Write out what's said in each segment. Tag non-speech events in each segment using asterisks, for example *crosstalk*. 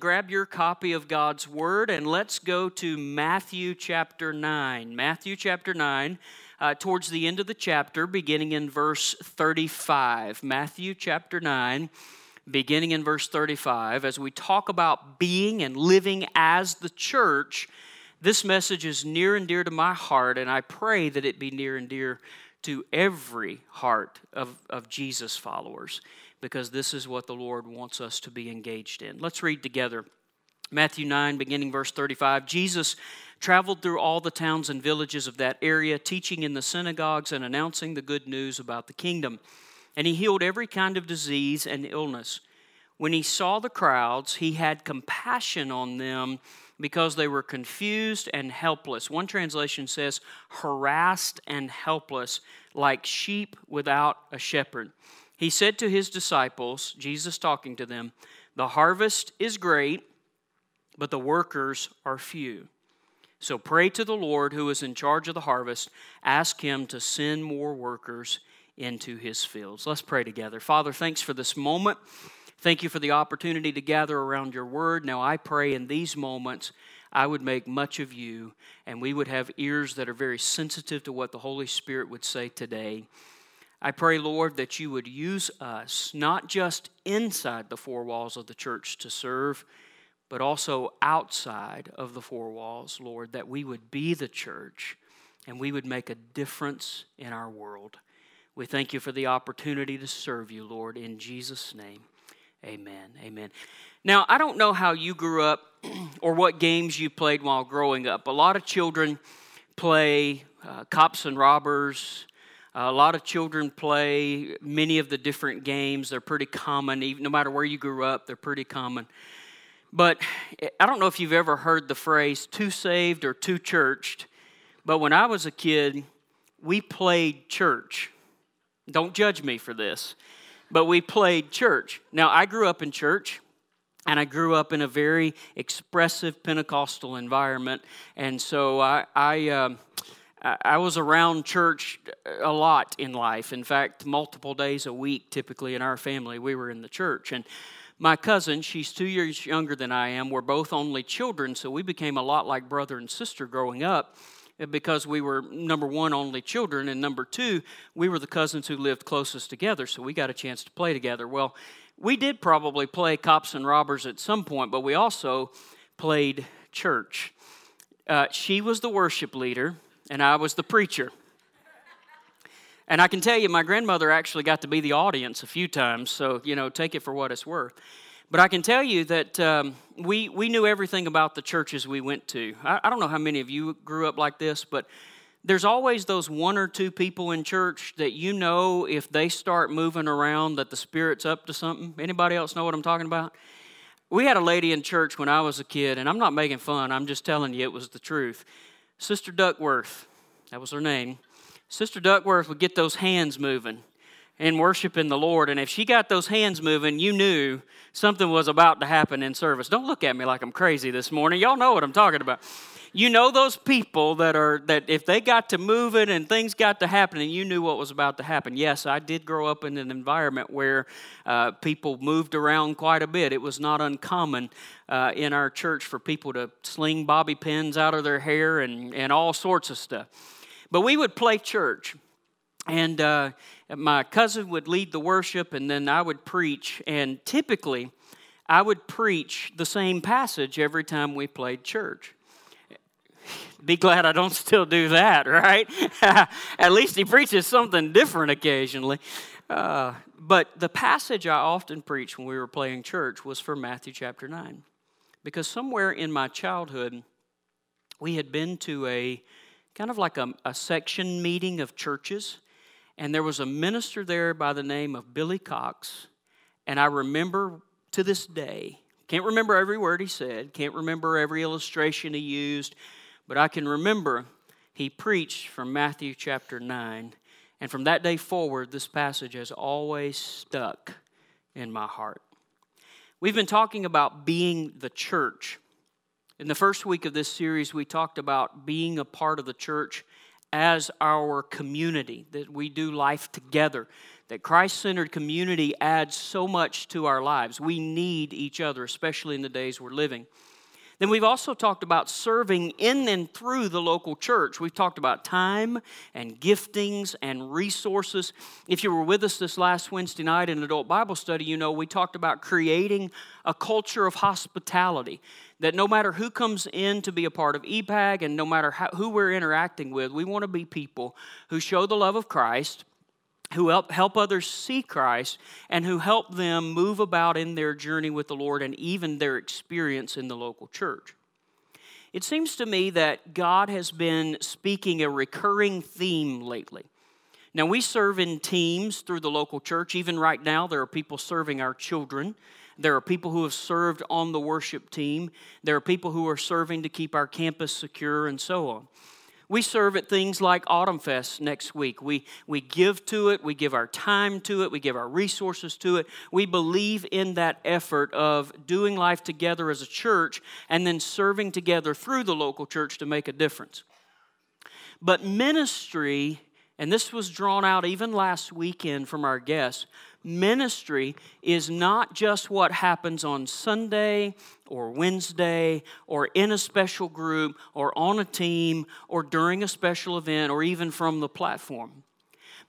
Grab your copy of God's Word and let's go to Matthew chapter 9. Matthew chapter 9, uh, towards the end of the chapter, beginning in verse 35. Matthew chapter 9, beginning in verse 35. As we talk about being and living as the church, this message is near and dear to my heart, and I pray that it be near and dear to every heart of, of Jesus followers because this is what the Lord wants us to be engaged in. Let's read together. Matthew 9, beginning verse 35. Jesus traveled through all the towns and villages of that area, teaching in the synagogues and announcing the good news about the kingdom. And he healed every kind of disease and illness. When he saw the crowds, he had compassion on them because they were confused and helpless. One translation says, harassed and helpless, like sheep without a shepherd. He said to his disciples, Jesus talking to them, The harvest is great, but the workers are few. So pray to the Lord who is in charge of the harvest. Ask him to send more workers into his fields. Let's pray together. Father, thanks for this moment. Thank you for the opportunity to gather around your word. Now I pray in these moments I would make much of you and we would have ears that are very sensitive to what the Holy Spirit would say today. I pray, Lord, that you would use us not just inside the four walls of the church to serve, but also outside of the four walls, Lord, that we would be the church and we would make a difference in our world. We thank you for the opportunity to serve you, Lord, in Jesus' name. Amen. Amen. Now, I don't know how you grew up *clears throat* or what games you played while growing up. A lot of children play uh, cops and robbers, a lot of children play many of the different games. They're pretty common, even no matter where you grew up, they're pretty common. But I don't know if you've ever heard the phrase too saved or too churched, but when I was a kid, we played church. Don't judge me for this, but we played church. Now, I grew up in church. And I grew up in a very expressive Pentecostal environment. And so I, I um, I was around church a lot in life. In fact, multiple days a week, typically in our family, we were in the church. And my cousin, she's two years younger than I am, we're both only children, so we became a lot like brother and sister growing up because we were number one only children and number two we were the cousins who lived closest together so we got a chance to play together well we did probably play cops and robbers at some point but we also played church uh, she was the worship leader and I was the preacher. And I can tell you, my grandmother actually got to be the audience a few times, so, you know, take it for what it's worth. But I can tell you that um, we, we knew everything about the churches we went to. I, I don't know how many of you grew up like this, but there's always those one or two people in church that you know if they start moving around that the Spirit's up to something. Anybody else know what I'm talking about? We had a lady in church when I was a kid, and I'm not making fun, I'm just telling you it was the truth. Sister Duckworth, that was her name. Sister Duckworth would get those hands moving and worshiping the Lord. And if she got those hands moving, you knew something was about to happen in service. Don't look at me like I'm crazy this morning. Y'all know what I'm talking about. You know those people that are that if they got to moving and things got to happening, you knew what was about to happen. Yes, I did grow up in an environment where uh, people moved around quite a bit. It was not uncommon uh, in our church for people to sling bobby pins out of their hair and, and all sorts of stuff. But we would play church. And uh, my cousin would lead the worship, and then I would preach. And typically, I would preach the same passage every time we played church. Be glad I don't still do that, right? *laughs* At least he preaches something different occasionally. Uh, but the passage I often preached when we were playing church was from Matthew chapter 9. Because somewhere in my childhood, we had been to a kind of like a, a section meeting of churches, and there was a minister there by the name of Billy Cox. And I remember to this day, can't remember every word he said, can't remember every illustration he used, but I can remember he preached from Matthew chapter 9. And from that day forward, this passage has always stuck in my heart. We've been talking about being the church. In the first week of this series, we talked about being a part of the church as our community, that we do life together, that Christ centered community adds so much to our lives. We need each other, especially in the days we're living. Then we've also talked about serving in and through the local church. We've talked about time and giftings and resources. If you were with us this last Wednesday night in adult Bible study, you know we talked about creating a culture of hospitality. That no matter who comes in to be a part of EPAG and no matter how, who we're interacting with, we want to be people who show the love of Christ who help, help others see Christ and who help them move about in their journey with the Lord and even their experience in the local church. It seems to me that God has been speaking a recurring theme lately. Now, we serve in teams through the local church. Even right now, there are people serving our children. There are people who have served on the worship team. There are people who are serving to keep our campus secure and so on. We serve at things like Autumn Fest next week. We, we give to it, we give our time to it, we give our resources to it. We believe in that effort of doing life together as a church and then serving together through the local church to make a difference. But ministry, and this was drawn out even last weekend from our guests, ministry is not just what happens on Sunday or Wednesday or in a special group or on a team or during a special event or even from the platform.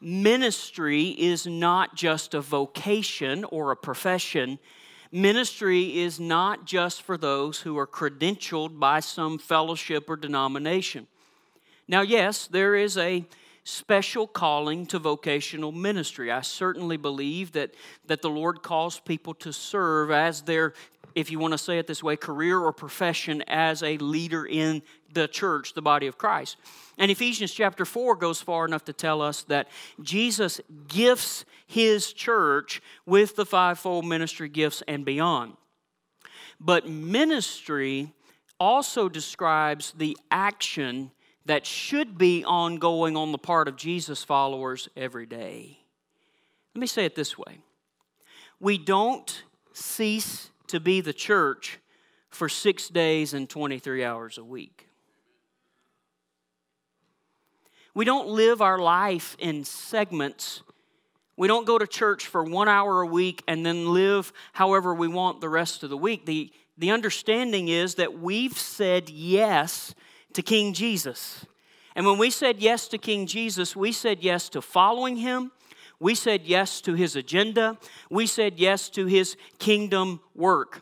Ministry is not just a vocation or a profession. Ministry is not just for those who are credentialed by some fellowship or denomination. Now, yes, there is a special calling to vocational ministry. I certainly believe that, that the Lord calls people to serve as their, if you want to say it this way, career or profession as a leader in the church, the body of Christ. And Ephesians chapter 4 goes far enough to tell us that Jesus gifts his church with the fivefold ministry gifts and beyond. But ministry also describes the action that should be ongoing on the part of Jesus followers every day. Let me say it this way we don't cease to be the church for six days and 23 hours a week. We don't live our life in segments. We don't go to church for one hour a week and then live however we want the rest of the week. The, the understanding is that we've said yes to King Jesus. And when we said yes to King Jesus, we said yes to following him. We said yes to his agenda. We said yes to his kingdom work.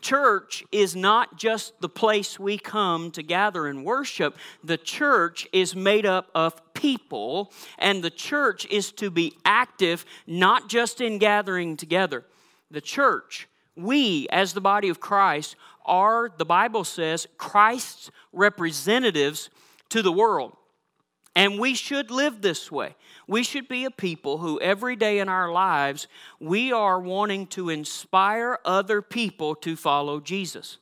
Church is not just the place we come to gather and worship. The church is made up of people, and the church is to be active not just in gathering together. The church, we as the body of Christ, are, the Bible says, Christ's representatives to the world. And we should live this way. We should be a people who, every day in our lives, we are wanting to inspire other people to follow Jesus.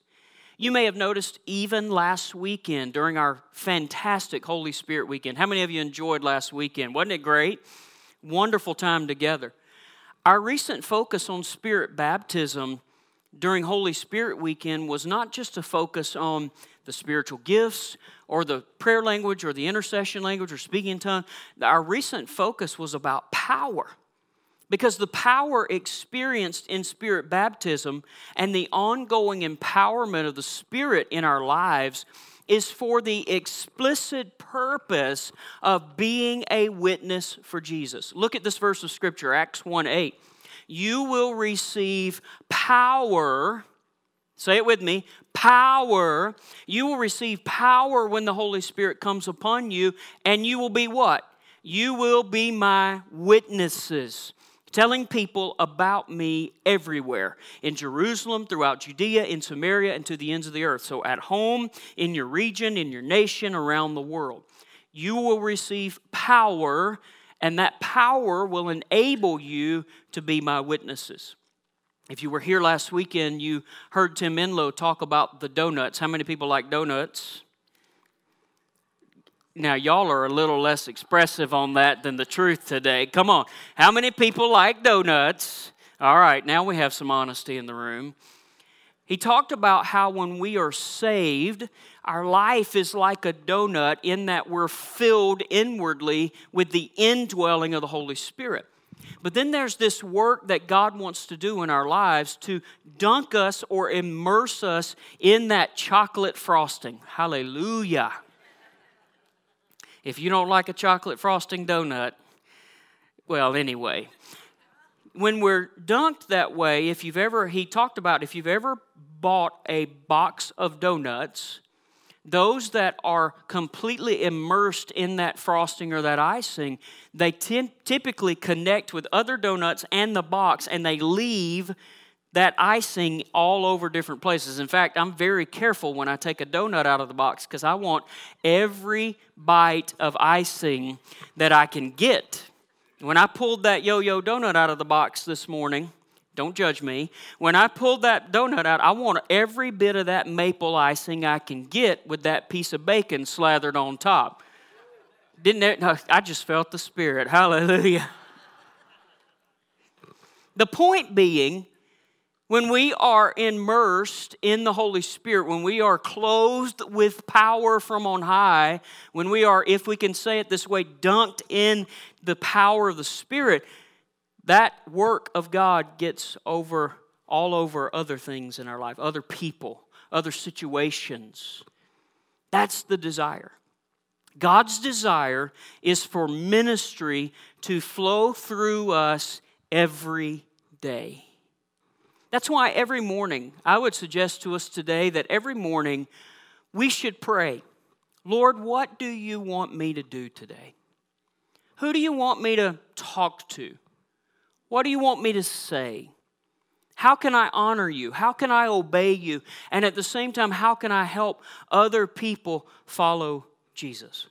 You may have noticed even last weekend during our fantastic Holy Spirit weekend. How many of you enjoyed last weekend? Wasn't it great? Wonderful time together. Our recent focus on spirit baptism during Holy Spirit weekend was not just to focus on the spiritual gifts or the prayer language or the intercession language or speaking in tongue. Our recent focus was about power. Because the power experienced in spirit baptism and the ongoing empowerment of the Spirit in our lives is for the explicit purpose of being a witness for Jesus. Look at this verse of Scripture, Acts 1 8 you will receive power. Say it with me power. You will receive power when the Holy Spirit comes upon you, and you will be what? You will be my witnesses telling people about me everywhere in Jerusalem, throughout Judea, in Samaria, and to the ends of the earth. So, at home, in your region, in your nation, around the world, you will receive power and that power will enable you to be my witnesses. If you were here last weekend, you heard Tim Enlow talk about the donuts. How many people like donuts? Now, y'all are a little less expressive on that than the truth today. Come on. How many people like donuts? All right, now we have some honesty in the room. He talked about how when we are saved, our life is like a donut in that we're filled inwardly with the indwelling of the Holy Spirit. But then there's this work that God wants to do in our lives to dunk us or immerse us in that chocolate frosting. Hallelujah. If you don't like a chocolate frosting donut, well, anyway, when we're dunked that way, if you've ever, he talked about if you've ever bought a box of donuts, those that are completely immersed in that frosting or that icing, they typically connect with other donuts and the box and they leave that icing all over different places. In fact, I'm very careful when I take a donut out of the box because I want every bite of icing that I can get. When I pulled that yo yo donut out of the box this morning, don't judge me. When I pulled that donut out, I want every bit of that maple icing I can get with that piece of bacon slathered on top. Didn't it? No, I just felt the Spirit. Hallelujah. The point being, when we are immersed in the Holy Spirit, when we are clothed with power from on high, when we are, if we can say it this way, dunked in the power of the Spirit, that work of God gets over all over other things in our life, other people, other situations. That's the desire. God's desire is for ministry to flow through us every day. That's why every morning, I would suggest to us today that every morning we should pray, Lord, what do you want me to do today? Who do you want me to talk to? What do you want me to say? How can I honor you? How can I obey you? And at the same time, how can I help other people follow Jesus?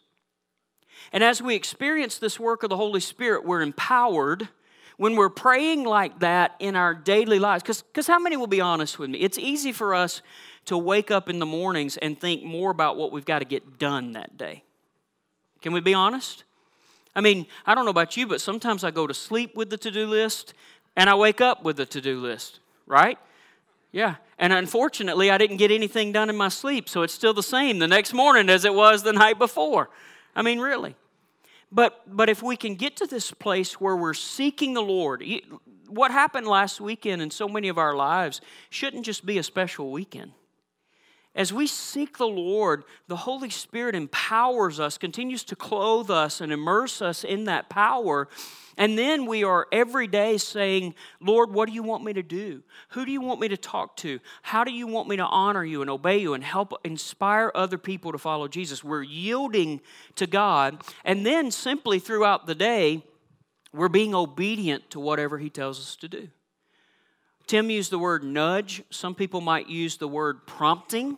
And as we experience this work of the Holy Spirit, we're empowered when we're praying like that in our daily lives. Because how many will be honest with me? It's easy for us to wake up in the mornings and think more about what we've got to get done that day. Can we be honest? I mean, I don't know about you, but sometimes I go to sleep with the to do list and I wake up with the to do list, right? Yeah. And unfortunately, I didn't get anything done in my sleep, so it's still the same the next morning as it was the night before. I mean, really. But, but if we can get to this place where we're seeking the Lord, what happened last weekend in so many of our lives shouldn't just be a special weekend. As we seek the Lord, the Holy Spirit empowers us, continues to clothe us and immerse us in that power. And then we are every day saying, Lord, what do you want me to do? Who do you want me to talk to? How do you want me to honor you and obey you and help inspire other people to follow Jesus? We're yielding to God. And then simply throughout the day, we're being obedient to whatever He tells us to do. Tim used the word nudge. Some people might use the word prompting.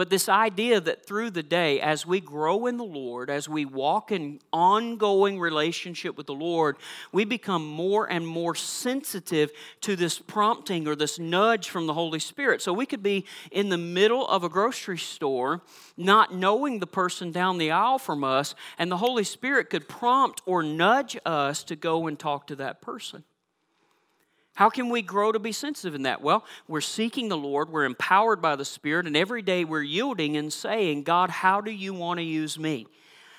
But this idea that through the day, as we grow in the Lord, as we walk in ongoing relationship with the Lord, we become more and more sensitive to this prompting or this nudge from the Holy Spirit. So we could be in the middle of a grocery store, not knowing the person down the aisle from us, and the Holy Spirit could prompt or nudge us to go and talk to that person. How can we grow to be sensitive in that? Well, we're seeking the Lord, we're empowered by the Spirit, and every day we're yielding and saying, God, how do you want to use me?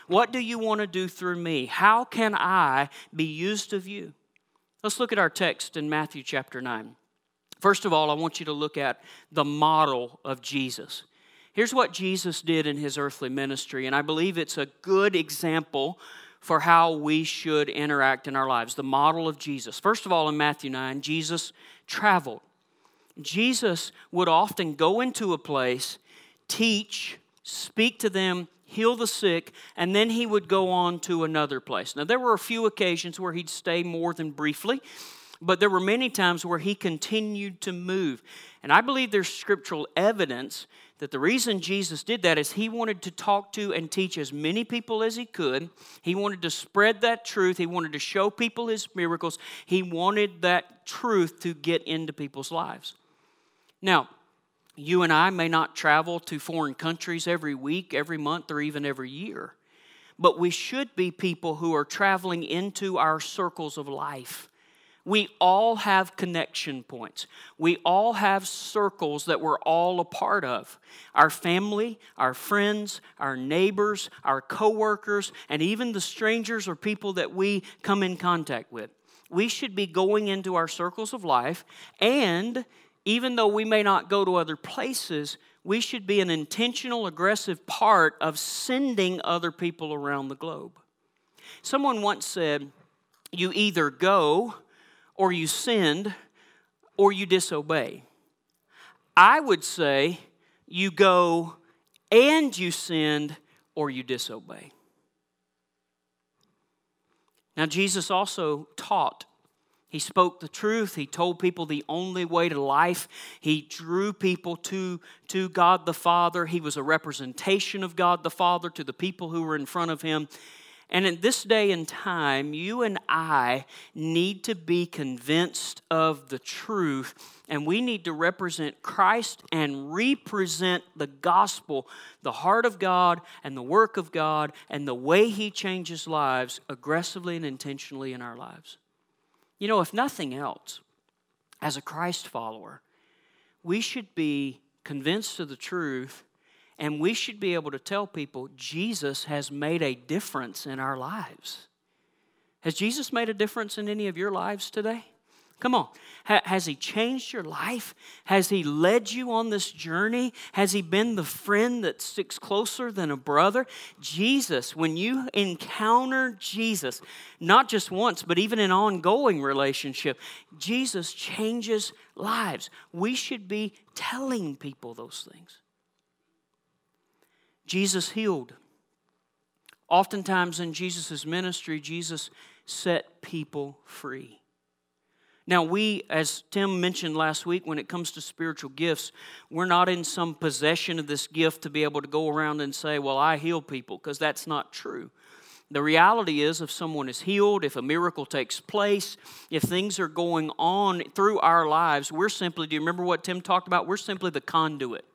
What do you want to do through me? How can I be used of you? Let's look at our text in Matthew chapter 9. First of all, I want you to look at the model of Jesus. Here's what Jesus did in his earthly ministry, and I believe it's a good example for how we should interact in our lives, the model of Jesus. First of all, in Matthew 9, Jesus traveled. Jesus would often go into a place, teach, speak to them, heal the sick, and then he would go on to another place. Now, there were a few occasions where he'd stay more than briefly, but there were many times where he continued to move. And I believe there's scriptural evidence that the reason Jesus did that is he wanted to talk to and teach as many people as he could. He wanted to spread that truth. He wanted to show people his miracles. He wanted that truth to get into people's lives. Now, you and I may not travel to foreign countries every week, every month, or even every year, but we should be people who are traveling into our circles of life we all have connection points. We all have circles that we're all a part of. Our family, our friends, our neighbors, our coworkers, and even the strangers or people that we come in contact with. we should be going into our circles of life, and even though we may not go to other places, we should be an intentional, aggressive part of sending other people around the globe. Someone once said, You either go, or you send, or you disobey. I would say, You go and you send, or you disobey. Now, Jesus also taught. He spoke the truth. He told people the only way to life. He drew people to, to God the Father. He was a representation of God the Father to the people who were in front of him. And in this day and time, you and I need to be convinced of the truth, and we need to represent Christ and represent the gospel, the heart of God, and the work of God, and the way He changes lives aggressively and intentionally in our lives. You know, if nothing else, as a Christ follower, we should be convinced of the truth and we should be able to tell people Jesus has made a difference in our lives. Has Jesus made a difference in any of your lives today? Come on. has He changed your life? Has He led you on this journey? Has He been the friend that sticks closer than a brother? Jesus, when you encounter Jesus, not just once, but even an ongoing relationship, Jesus changes lives. We should be telling people those things. Jesus healed. Oftentimes in Jesus' ministry, Jesus set people free. Now, we, as Tim mentioned last week, when it comes to spiritual gifts, we're not in some possession of this gift to be able to go around and say, Well, I heal people, because that's not true. The reality is, if someone is healed, if a miracle takes place, if things are going on through our lives, we're simply, do you remember what Tim talked about? We're simply the conduit.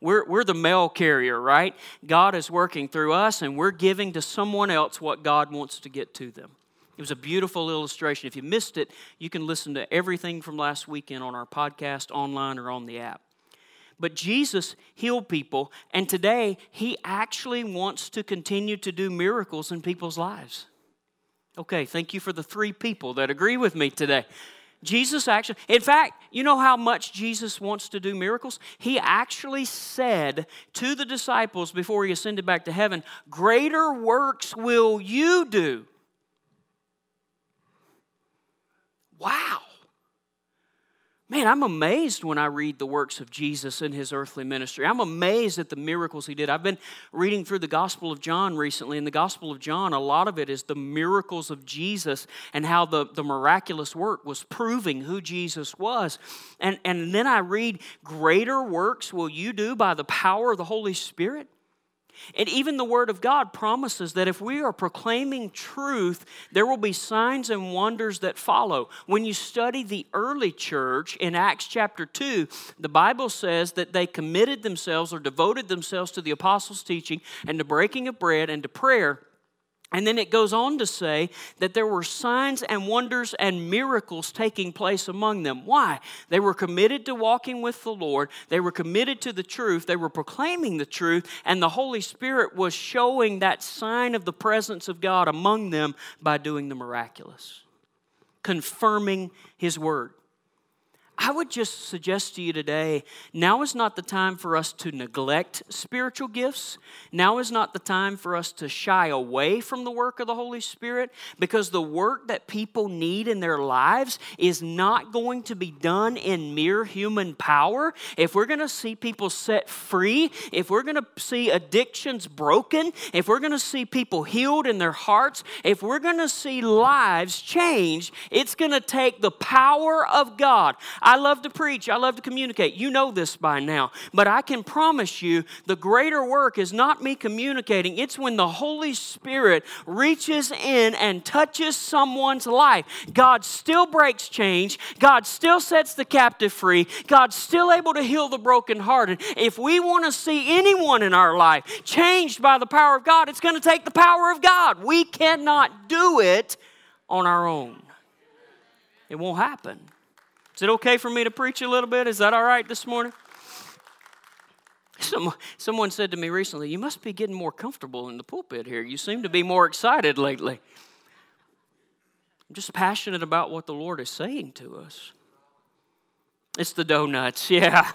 We're, we're the mail carrier, right? God is working through us, and we're giving to someone else what God wants to get to them. It was a beautiful illustration. If you missed it, you can listen to everything from last weekend on our podcast, online, or on the app. But Jesus healed people, and today He actually wants to continue to do miracles in people's lives. Okay, thank you for the three people that agree with me today. Jesus actually, in fact, you know how much Jesus wants to do miracles? He actually said to the disciples before he ascended back to heaven, Greater works will you do. Wow. Man, I'm amazed when I read the works of Jesus in his earthly ministry. I'm amazed at the miracles he did. I've been reading through the Gospel of John recently. In the Gospel of John, a lot of it is the miracles of Jesus and how the, the miraculous work was proving who Jesus was. And, and then I read, Greater works will you do by the power of the Holy Spirit. And even the Word of God promises that if we are proclaiming truth, there will be signs and wonders that follow. When you study the early church in Acts chapter 2, the Bible says that they committed themselves or devoted themselves to the apostles' teaching and to breaking of bread and to prayer. And then it goes on to say that there were signs and wonders and miracles taking place among them. Why? They were committed to walking with the Lord, they were committed to the truth, they were proclaiming the truth, and the Holy Spirit was showing that sign of the presence of God among them by doing the miraculous, confirming His word. I would just suggest to you today now is not the time for us to neglect spiritual gifts. Now is not the time for us to shy away from the work of the Holy Spirit because the work that people need in their lives is not going to be done in mere human power. If we're going to see people set free, if we're going to see addictions broken, if we're going to see people healed in their hearts, if we're going to see lives changed, it's going to take the power of God. I love to preach, I love to communicate. You know this by now. But I can promise you the greater work is not me communicating, it's when the Holy Spirit reaches in and touches someone's life. God still breaks change, God still sets the captive free, God's still able to heal the brokenhearted. If we want to see anyone in our life changed by the power of God, it's going to take the power of God. We cannot do it on our own. It won't happen. Is it okay for me to preach a little bit? Is that all right this morning? Some, someone said to me recently, You must be getting more comfortable in the pulpit here. You seem to be more excited lately. I'm just passionate about what the Lord is saying to us. It's the donuts, *laughs* yeah.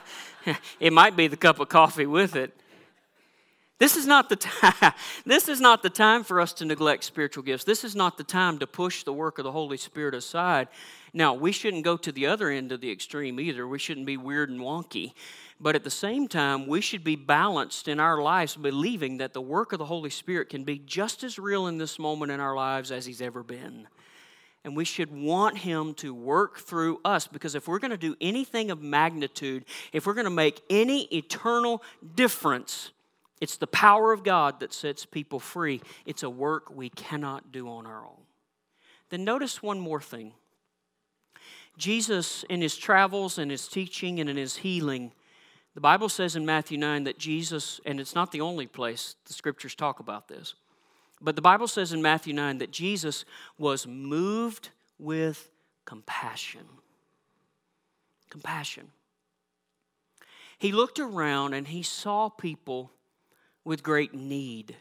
it might be the cup of coffee with it. This is not the time. *laughs* This is not the time for us to neglect spiritual gifts. This is not the time to push the work of the Holy Spirit aside. Now, we shouldn't go to the other end of the extreme either. We shouldn't be weird and wonky. But at the same time, we should be balanced in our lives, believing that the work of the Holy Spirit can be just as real in this moment in our lives as He's ever been. And we should want Him to work through us because if we're going to do anything of magnitude, if we're going to make any eternal difference, it's the power of God that sets people free. It's a work we cannot do on our own. Then notice one more thing. Jesus, in his travels and his teaching and in his healing, the Bible says in Matthew 9 that Jesus, and it's not the only place the scriptures talk about this, but the Bible says in Matthew 9 that Jesus was moved with compassion. Compassion. He looked around and he saw people with great need.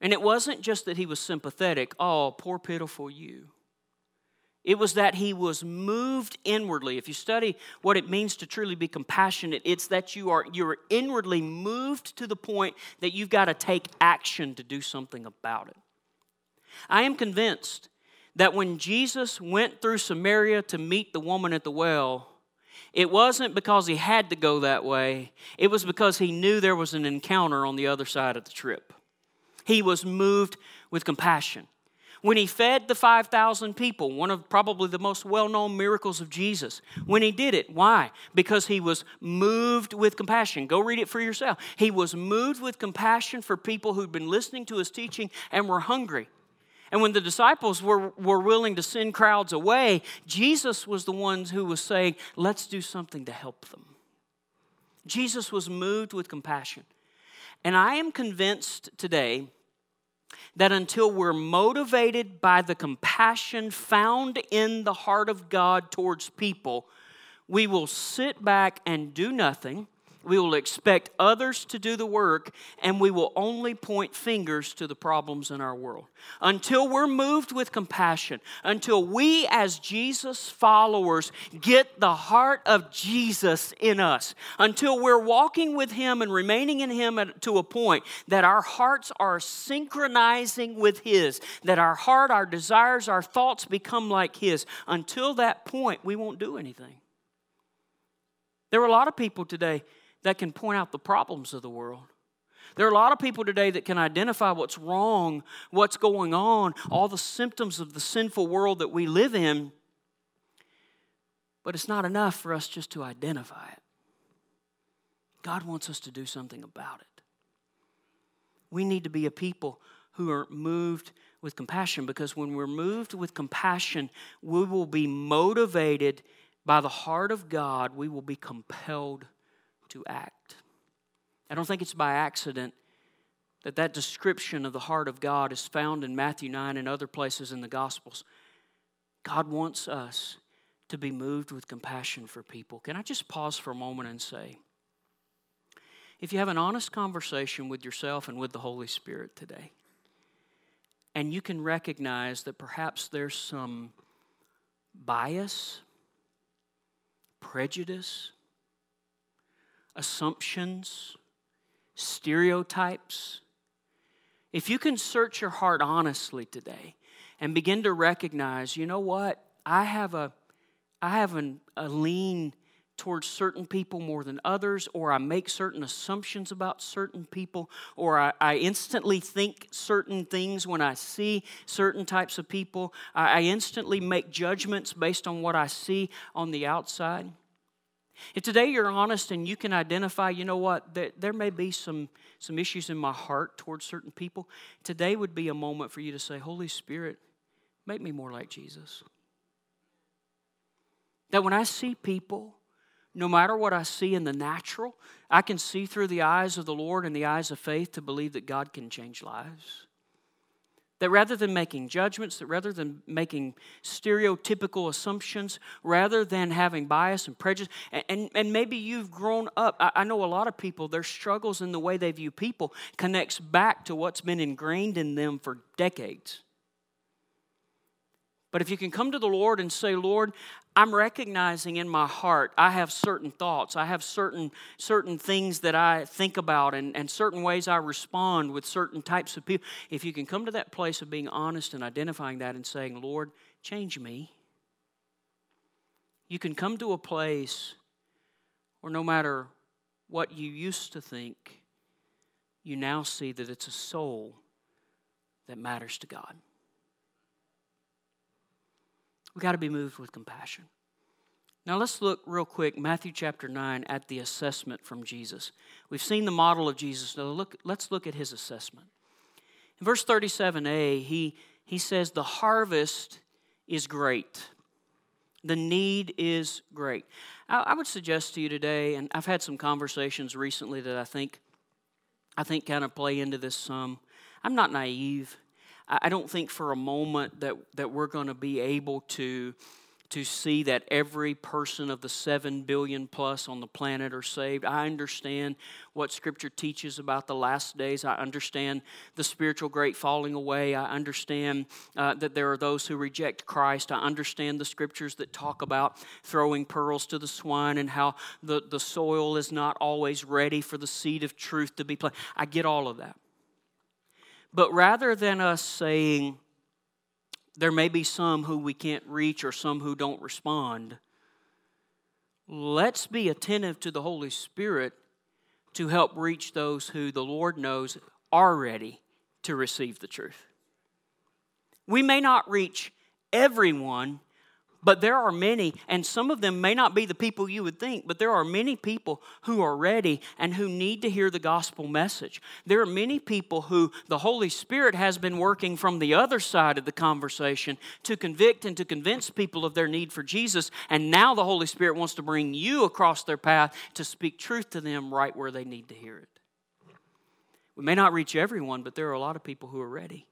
And it wasn't just that he was sympathetic, oh, poor, pitiful you. It was that he was moved inwardly. If you study what it means to truly be compassionate, it's that you are you're inwardly moved to the point that you've got to take action to do something about it. I am convinced that when Jesus went through Samaria to meet the woman at the well, it wasn't because he had to go that way, it was because he knew there was an encounter on the other side of the trip. He was moved with compassion. When he fed the 5,000 people, one of probably the most well known miracles of Jesus, when he did it, why? Because he was moved with compassion. Go read it for yourself. He was moved with compassion for people who'd been listening to his teaching and were hungry. And when the disciples were, were willing to send crowds away, Jesus was the one who was saying, Let's do something to help them. Jesus was moved with compassion. And I am convinced today that until we're motivated by the compassion found in the heart of God towards people, we will sit back and do nothing we will expect others to do the work, and we will only point fingers to the problems in our world. Until we're moved with compassion, until we as Jesus followers get the heart of Jesus in us, until we're walking with Him and remaining in Him to a point that our hearts are synchronizing with His, that our heart, our desires, our thoughts become like His, until that point, we won't do anything. There are a lot of people today that can point out the problems of the world. There are a lot of people today that can identify what's wrong, what's going on, all the symptoms of the sinful world that we live in. But it's not enough for us just to identify it. God wants us to do something about it. We need to be a people who are moved with compassion because when we're moved with compassion, we will be motivated by the heart of God, we will be compelled to act. I don't think it's by accident that that description of the heart of God is found in Matthew 9 and other places in the Gospels. God wants us to be moved with compassion for people. Can I just pause for a moment and say, if you have an honest conversation with yourself and with the Holy Spirit today, and you can recognize that perhaps there's some bias, prejudice, assumptions, stereotypes. If you can search your heart honestly today and begin to recognize, you know what? I have a I have an, a lean towards certain people more than others, or I make certain assumptions about certain people, or I, I instantly think certain things when I see certain types of people. I, I instantly make judgments based on what I see on the outside. If today you're honest and you can identify, you know what, there, there may be some, some issues in my heart towards certain people, today would be a moment for you to say, Holy Spirit, make me more like Jesus. That when I see people, no matter what I see in the natural, I can see through the eyes of the Lord and the eyes of faith to believe that God can change lives. That rather than making judgments, that rather than making stereotypical assumptions, rather than having bias and prejudice, and, and, and maybe you've grown up. I, I, know a lot of people, their struggles in the way they view people connects back to what's been ingrained in them for decades. But if you can come to the Lord and say, Lord, I'm recognizing in my heart I have certain thoughts, I have certain certain things that I think about and, and certain ways I respond with certain types of people. If you can come to that place of being honest and identifying that and saying, Lord, change me. You can come to a place where no matter what you used to think, you now see that it's a soul that matters to God. We've got to be moved with compassion. Now let's look real quick, Matthew chapter 9, at the assessment from Jesus. We've seen the model of Jesus. Now look, let's look at his assessment. In verse 37a, he, he says, The harvest is great. The need is great. I, I would suggest to you today, and I've had some conversations recently that I think I think kind of play into this some. I'm not naive. I don't think for a moment that, that we're going to be able to, to see that every person of the 7 billion plus on the planet are saved. I understand what Scripture teaches about the last days. I understand the spiritual great falling away. I understand uh, that there are those who reject Christ. I understand the Scriptures that talk about throwing pearls to the swine and how the, the soil is not always ready for the seed of truth to be planted. I get all of that. But rather than us saying, there may be some who we can't reach or some who don't respond, let's be attentive to the Holy Spirit to help reach those who the Lord knows are ready to receive the truth. We may not reach everyone but there are many, and some of them may not be the people you would think, but there are many people who are ready and who need to hear the gospel message. There are many people who the Holy Spirit has been working from the other side of the conversation to convict and to convince people of their need for Jesus, and now the Holy Spirit wants to bring you across their path to speak truth to them right where they need to hear it. We may not reach everyone, but there are a lot of people who are ready.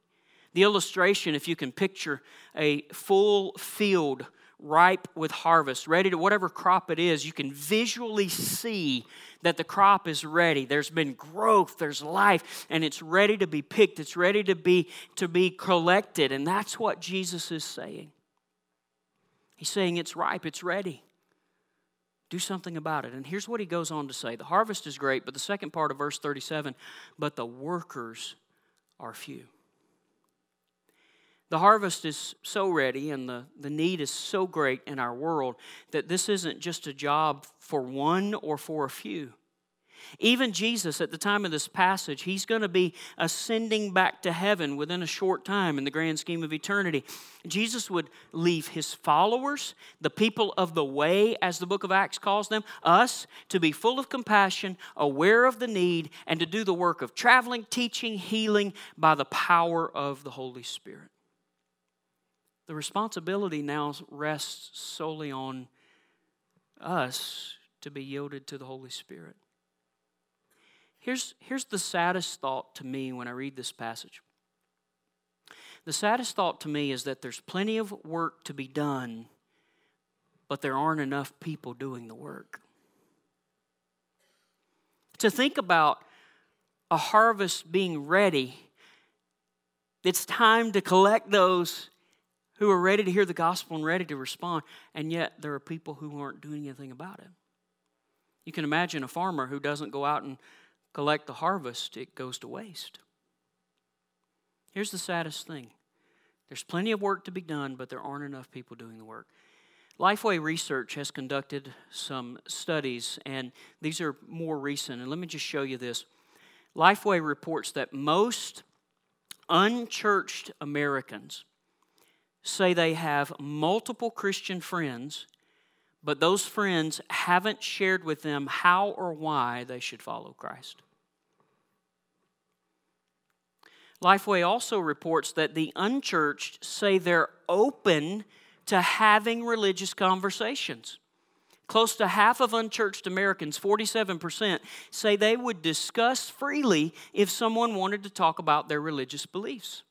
The illustration, if you can picture a full field ripe with harvest, ready to whatever crop it is, you can visually see that the crop is ready. There's been growth, there's life, and it's ready to be picked, it's ready to be to be collected. And that's what Jesus is saying. He's saying it's ripe, it's ready. Do something about it. And here's what he goes on to say The harvest is great, but the second part of verse 37 but the workers are few. The harvest is so ready and the, the need is so great in our world that this isn't just a job for one or for a few. Even Jesus, at the time of this passage, he's going to be ascending back to heaven within a short time in the grand scheme of eternity. Jesus would leave his followers, the people of the way, as the book of Acts calls them, us, to be full of compassion, aware of the need, and to do the work of traveling, teaching, healing by the power of the Holy Spirit. The responsibility now rests solely on us to be yielded to the Holy Spirit. Here's, here's the saddest thought to me when I read this passage. The saddest thought to me is that there's plenty of work to be done, but there aren't enough people doing the work. To think about a harvest being ready, it's time to collect those who are ready to hear the gospel and ready to respond, and yet there are people who aren't doing anything about it. You can imagine a farmer who doesn't go out and collect the harvest, it goes to waste. Here's the saddest thing there's plenty of work to be done, but there aren't enough people doing the work. Lifeway Research has conducted some studies, and these are more recent. And let me just show you this. Lifeway reports that most unchurched Americans say they have multiple Christian friends, but those friends haven't shared with them how or why they should follow Christ. Lifeway also reports that the unchurched say they're open to having religious conversations. Close to half of unchurched Americans, 47%, say they would discuss freely if someone wanted to talk about their religious beliefs.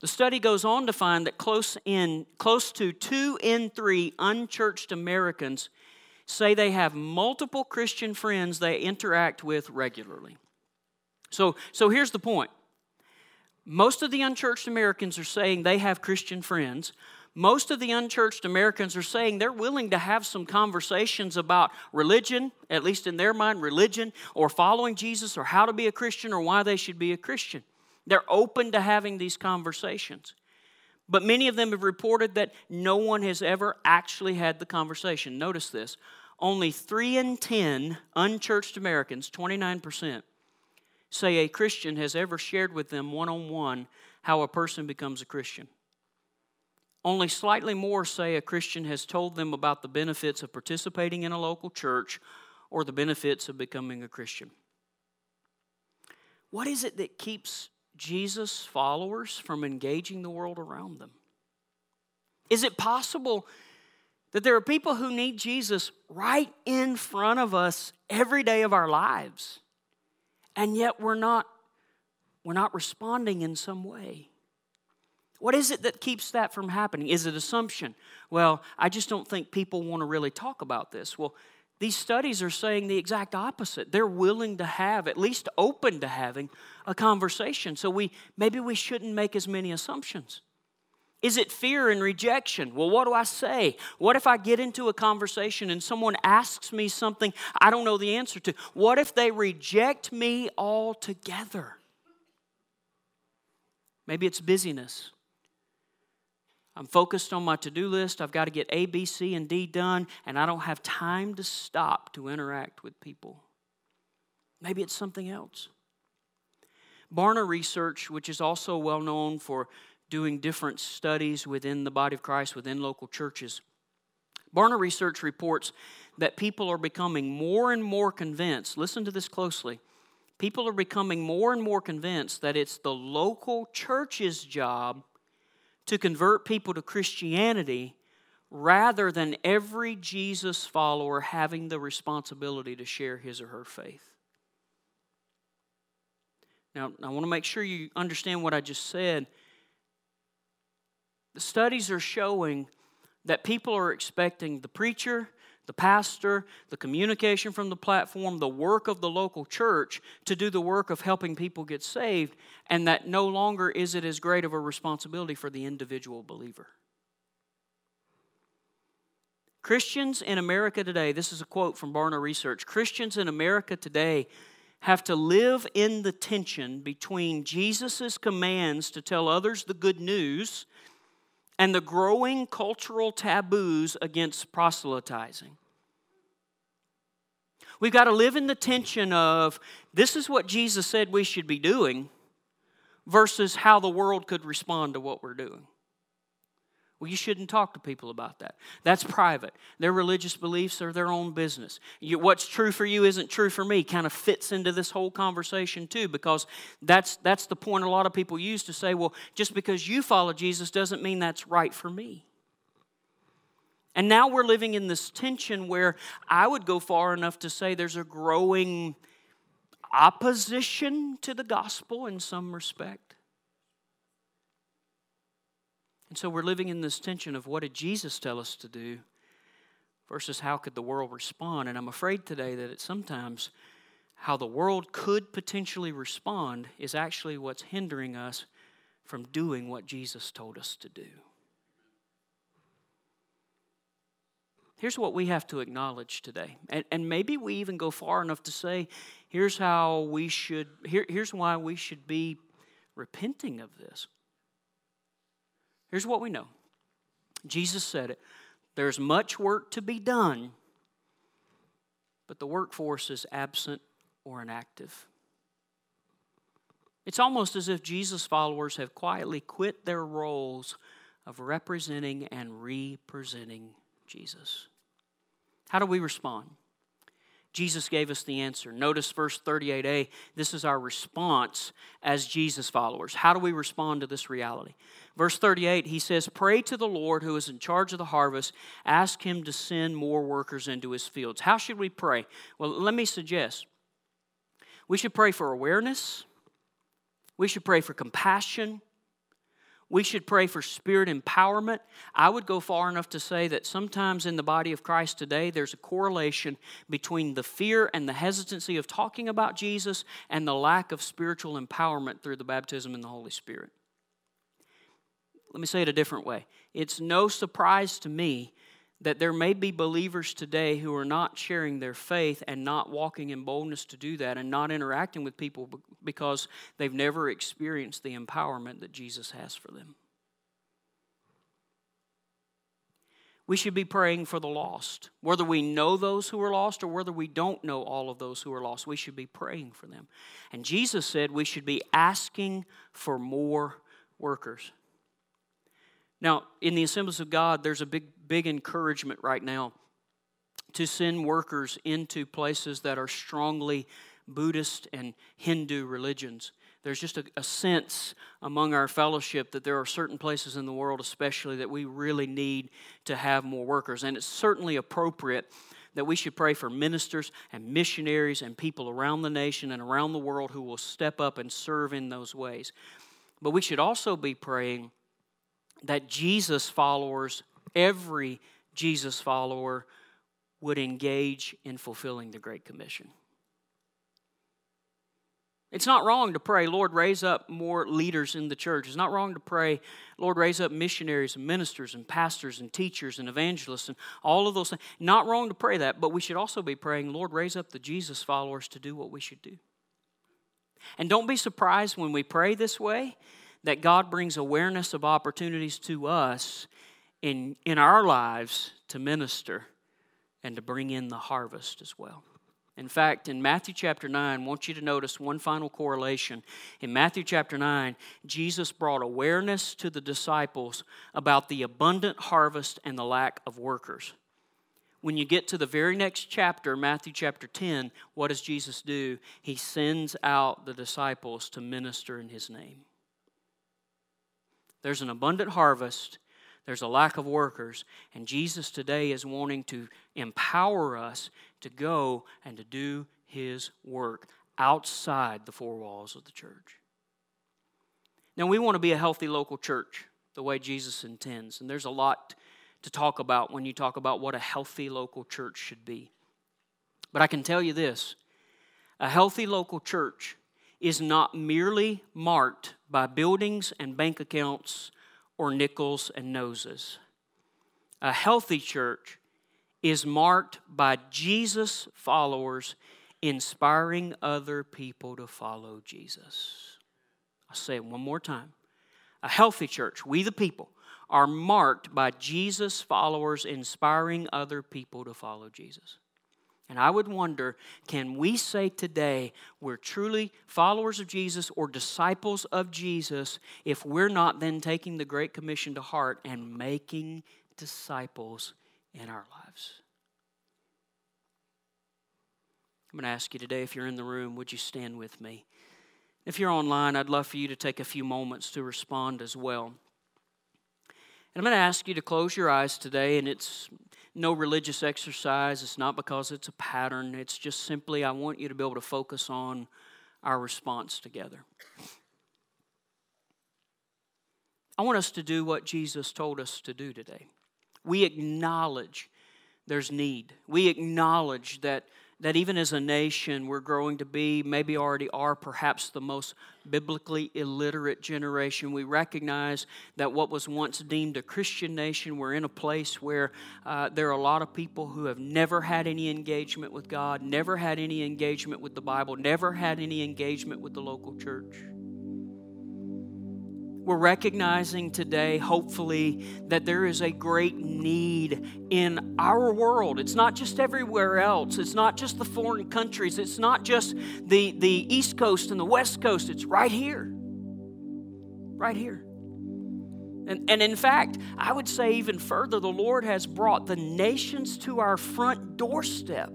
The study goes on to find that close, in, close to two in three unchurched Americans say they have multiple Christian friends they interact with regularly. So, so here's the point Most of the unchurched Americans are saying they have Christian friends. Most of the unchurched Americans are saying they're willing to have some conversations about religion, at least in their mind, religion, or following Jesus, or how to be a Christian, or why they should be a Christian. They're open to having these conversations. But many of them have reported that no one has ever actually had the conversation. Notice this only 3 in 10 unchurched Americans, 29%, say a Christian has ever shared with them one on one how a person becomes a Christian. Only slightly more say a Christian has told them about the benefits of participating in a local church or the benefits of becoming a Christian. What is it that keeps Jesus' followers from engaging the world around them? Is it possible that there are people who need Jesus right in front of us every day of our lives? and yet we're not we're not responding in some way what is it that keeps that from happening is it assumption well i just don't think people want to really talk about this well these studies are saying the exact opposite they're willing to have at least open to having a conversation so we maybe we shouldn't make as many assumptions is it fear and rejection? Well, what do I say? What if I get into a conversation and someone asks me something I don't know the answer to? What if they reject me altogether? Maybe it's busyness. I'm focused on my to do list. I've got to get A, B, C, and D done, and I don't have time to stop to interact with people. Maybe it's something else. Barna Research, which is also well known for doing different studies within the body of Christ, within local churches. Barna Research reports that people are becoming more and more convinced, listen to this closely. People are becoming more and more convinced that it's the local church's job to convert people to Christianity rather than every Jesus follower having the responsibility to share his or her faith. Now, I want to make sure you understand what I just said. The studies are showing that people are expecting the preacher, the pastor, the communication from the platform, the work of the local church to do the work of helping people get saved, and that no longer is it as great of a responsibility for the individual believer. Christians in America today, this is a quote from Barna Research Christians in America today have to live in the tension between Jesus' commands to tell others the good news and the growing cultural taboos against proselytizing. We've got to live in the tension of this is what Jesus said we should be doing versus how the world could respond to what we're doing. Well, you shouldn't talk to people about that. That's private. Their religious beliefs are their own business. You, what's true for you isn't true for me kind of fits into this whole conversation, too, because that's, that's the point a lot of people use to say, well, just because you follow Jesus doesn't mean that's right for me. And now we're living in this tension where I would go far enough to say there's a growing opposition to the gospel in some respect. And so we're living in this tension of what did Jesus tell us to do versus how could the world respond. And I'm afraid today that it's sometimes how the world could potentially respond is actually what's hindering us from doing what Jesus told us to do. Here's what we have to acknowledge today. And, and maybe we even go far enough to say, here's how we should, here, here's why we should be repenting of this. Here's what we know Jesus said it there's much work to be done, but the workforce is absent or inactive. It's almost as if Jesus' followers have quietly quit their roles of representing and representing Jesus. How do we respond? Jesus gave us the answer. Notice verse 38a. This is our response as Jesus followers. How do we respond to this reality? Verse 38, he says, Pray to the Lord who is in charge of the harvest. Ask him to send more workers into his fields. How should we pray? Well, let me suggest we should pray for awareness, we should pray for compassion, We should pray for spirit empowerment. I would go far enough to say that sometimes in the body of Christ today, there's a correlation between the fear and the hesitancy of talking about Jesus and the lack of spiritual empowerment through the baptism in the Holy Spirit. Let me say it a different way. It's no surprise to me that there may be believers today who are not sharing their faith and not walking in boldness to do that and not interacting with people because they've never experienced the empowerment that Jesus has for them. We should be praying for the lost. Whether we know those who are lost or whether we don't know all of those who are lost, we should be praying for them. And Jesus said we should be asking for more workers. Now, in the assemblies of God, there's a big big encouragement right now to send workers into places that are strongly Buddhist and Hindu religions. There's just a, a, sense among our fellowship that there are certain places in the world, especially, that we really need to have more workers. And it's certainly appropriate that we should pray for ministers and missionaries and people around the nation and around the world who will step up and serve in those ways. But we should also be praying that Jesus followers every Jesus follower would engage in fulfilling the Great Commission. It's not wrong to pray, Lord, raise up more leaders in the church. It's not wrong to pray, Lord, raise up missionaries and ministers and pastors and teachers and evangelists and all of those things. Not wrong to pray that, but we should also be praying, Lord, raise up the Jesus followers to do what we should do. And don't be surprised when we pray this way that God brings awareness of opportunities to us in, in our lives to minister and to bring in the harvest as well. In fact, in Matthew chapter 9, I want you to notice one final correlation. In Matthew chapter 9, Jesus brought awareness to the disciples about the abundant harvest and the lack of workers. When you get to the very next chapter, Matthew chapter 10, what does Jesus do? He sends out the disciples to minister in his name. There's an abundant harvest there's a lack of workers, and Jesus today is wanting to empower us to go and to do His work outside the four walls of the church. Now, we want to be a healthy local church the way Jesus intends, and there's a lot to talk about when you talk about what a healthy local church should be. But I can tell you this a healthy local church is not merely marked by buildings and bank accounts or nickels and noses. A healthy church is marked by Jesus followers inspiring other people to follow Jesus. I'll say it one more time. A healthy church, we the people, are marked by Jesus followers inspiring other people to follow Jesus. And I would wonder can we say today we're truly followers of Jesus or disciples of Jesus if we're not then taking the Great Commission to heart and making disciples in our lives? I'm going to ask you today if you're in the room, would you stand with me? If you're online, I'd love for you to take a few moments to respond as well. And I'm going to ask you to close your eyes today, and it's no religious exercise. It's not because it's a pattern. It's just simply, I want you to be able to focus on our response together. I want us to do what Jesus told us to do today. We acknowledge there's need. We acknowledge that that even as a nation, we're growing to be, maybe already are, perhaps the most biblically illiterate generation. We recognize that what was once deemed a Christian nation, we're in a place where uh, there are a lot of people who have never had any engagement with God, never had any engagement with the Bible, never had any engagement with the local church. We're recognizing today, hopefully, that there is a great need in our world. It's not just everywhere else, it's not just the foreign countries, it's not just the, the East Coast and the West Coast, it's right here. Right here. And, and in fact, I would say even further, the Lord has brought the nations to our front doorstep.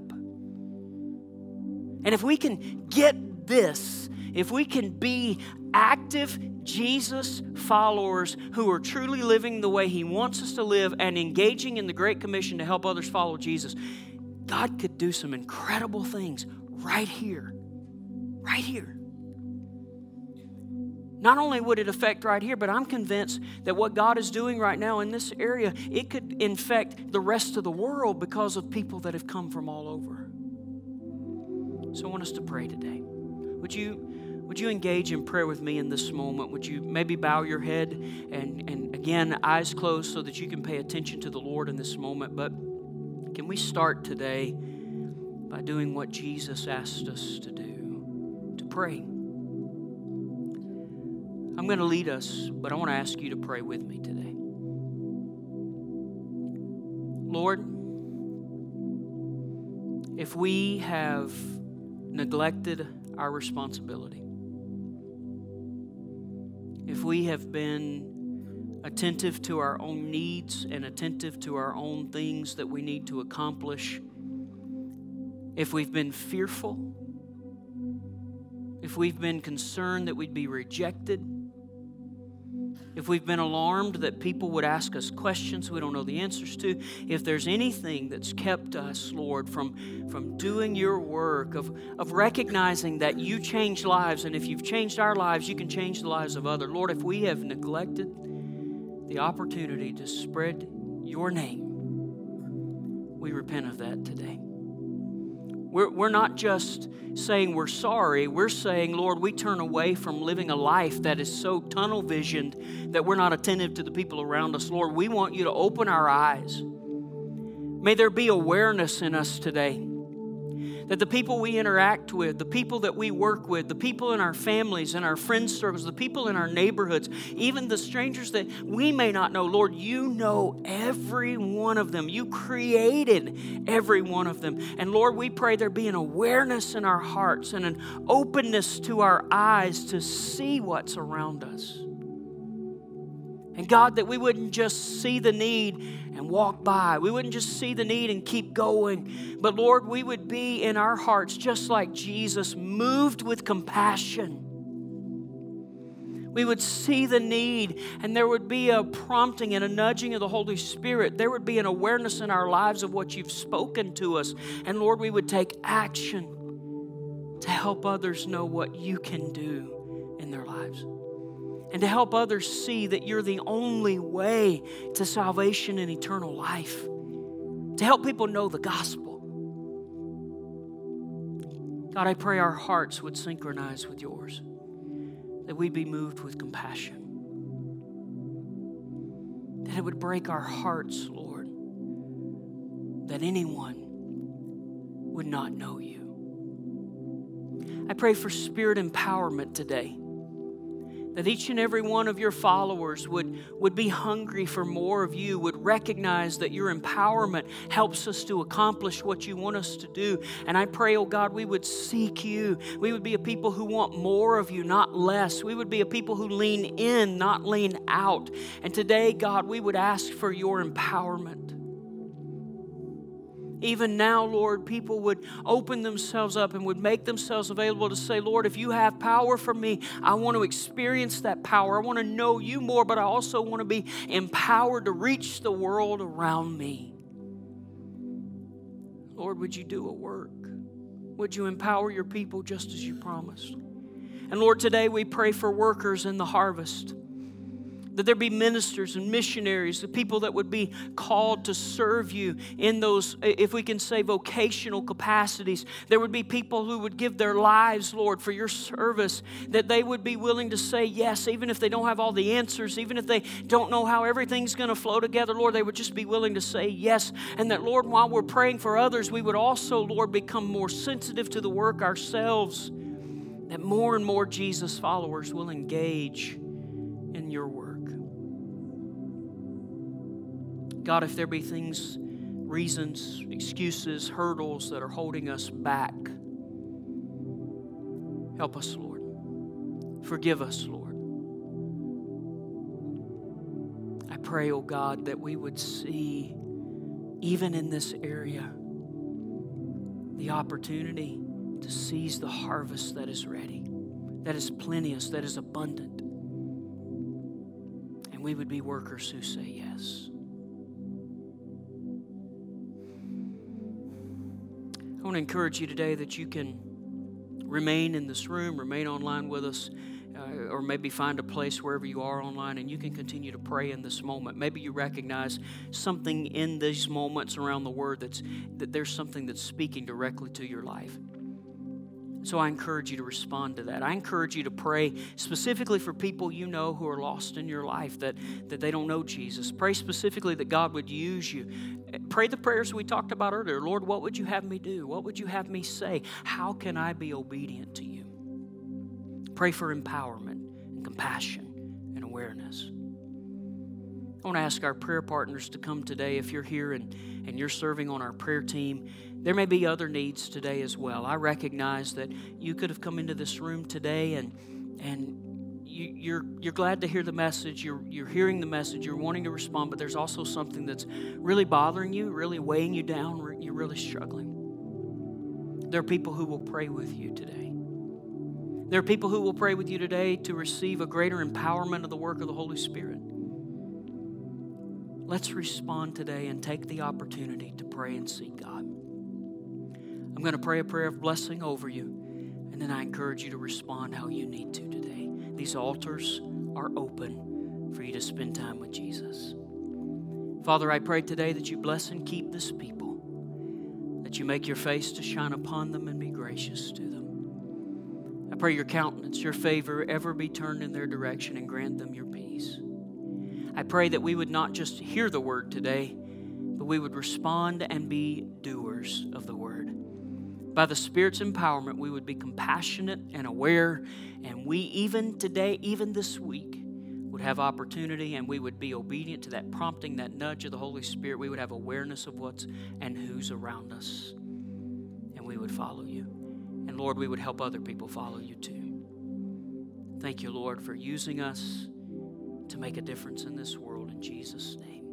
And if we can get this, if we can be active Jesus followers who are truly living the way He wants us to live and engaging in the Great Commission to help others follow Jesus, God could do some incredible things right here. Right here. not only would it affect right here, but I'm convinced that what God is doing right now in this area, it could infect the rest of the world because of people that have come from all over. So I want us to pray today. Would you would you engage in prayer with me in this moment? Would you maybe bow your head and, and again, eyes closed so that you can pay attention to the Lord in this moment? But can we start today by doing what Jesus asked us to do? To pray. I'm going to lead us, but I want to ask you to pray with me today. Lord, if we have neglected our responsibility, if we have been attentive to our own needs and attentive to our own things that we need to accomplish, if we've been fearful, if we've been concerned that we'd be rejected, if we've been alarmed that people would ask us questions we don't know the answers to, if there's anything that's kept us, Lord, from, from doing your work, of, of recognizing that you change lives, and if you've changed our lives, you can change the lives of others. Lord, if we have neglected the opportunity to spread your name, we repent of that today. We're, we're not just saying we're sorry, we're saying, Lord, we turn away from living a life that is so tunnel visioned that we're not attentive to the people around us. Lord, we want you to open our eyes. May there be awareness in us today that the people we interact with, the people that we work with, the people in our families and our friends' circles, the people in our neighborhoods, even the strangers that we may not know, Lord, you know every one of them. You created every one of them. And Lord, we pray there be an awareness in our hearts and an openness to our eyes to see what's around us. And God, that we wouldn't just see the need and walk by. We wouldn't just see the need and keep going. But Lord, we would be in our hearts just like Jesus, moved with compassion. We would see the need, and there would be a prompting and a nudging of the Holy Spirit. There would be an awareness in our lives of what you've spoken to us. And Lord, we would take action to help others know what you can do in their lives and to help others see that you're the only way to salvation and eternal life, to help people know the gospel. God, I pray our hearts would synchronize with yours, that we'd be moved with compassion, that it would break our hearts, Lord, that anyone would not know you. I pray for spirit empowerment today that each and every one of your followers would, would be hungry for more of you, would recognize that your empowerment helps us to accomplish what you want us to do. And I pray, oh God, we would seek you. We would be a people who want more of you, not less. We would be a people who lean in, not lean out. And today, God, we would ask for your empowerment. Even now, Lord, people would open themselves up and would make themselves available to say, Lord, if you have power for me, I want to experience that power. I want to know you more, but I also want to be empowered to reach the world around me. Lord, would you do a work? Would you empower your people just as you promised? And Lord, today we pray for workers in the harvest that there be ministers and missionaries, the people that would be called to serve you in those, if we can say, vocational capacities. There would be people who would give their lives, Lord, for your service, that they would be willing to say yes, even if they don't have all the answers, even if they don't know how everything's going to flow together, Lord, they would just be willing to say yes. And that, Lord, while we're praying for others, we would also, Lord, become more sensitive to the work ourselves, that more and more Jesus followers will engage in your work. God, if there be things, reasons, excuses, hurdles that are holding us back, help us, Lord. Forgive us, Lord. I pray, oh God, that we would see, even in this area, the opportunity to seize the harvest that is ready, that is plenteous, that is abundant. And we would be workers who say yes. Want to encourage you today that you can remain in this room, remain online with us uh, or maybe find a place wherever you are online and you can continue to pray in this moment. Maybe you recognize something in these moments around the word that's that there's something that's speaking directly to your life. So I encourage you to respond to that. I encourage you to pray specifically for people you know who are lost in your life that, that they don't know Jesus. Pray specifically that God would use you. Pray the prayers we talked about earlier. Lord, what would you have me do? What would you have me say? How can I be obedient to you? Pray for empowerment and compassion and awareness. I want to ask our prayer partners to come today if you're here and, and you're serving on our prayer team. There may be other needs today as well. I recognize that you could have come into this room today and and you, you're you're glad to hear the message. You're you're hearing the message. You're wanting to respond, but there's also something that's really bothering you, really weighing you down. You're really struggling. There are people who will pray with you today. There are people who will pray with you today to receive a greater empowerment of the work of the Holy Spirit. Let's respond today and take the opportunity to pray and seek God. I'm going to pray a prayer of blessing over you, and then I encourage you to respond how you need to today. These altars are open for you to spend time with Jesus. Father, I pray today that you bless and keep this people, that you make your face to shine upon them and be gracious to them. I pray your countenance, your favor ever be turned in their direction and grant them your peace. I pray that we would not just hear the word today, but we would respond and be doers of the word. By the Spirit's empowerment, we would be compassionate and aware, and we, even today, even this week, would have opportunity and we would be obedient to that prompting, that nudge of the Holy Spirit. We would have awareness of what's and who's around us, and we would follow you. And Lord, we would help other people follow you too. Thank you, Lord, for using us to make a difference in this world. In Jesus' name.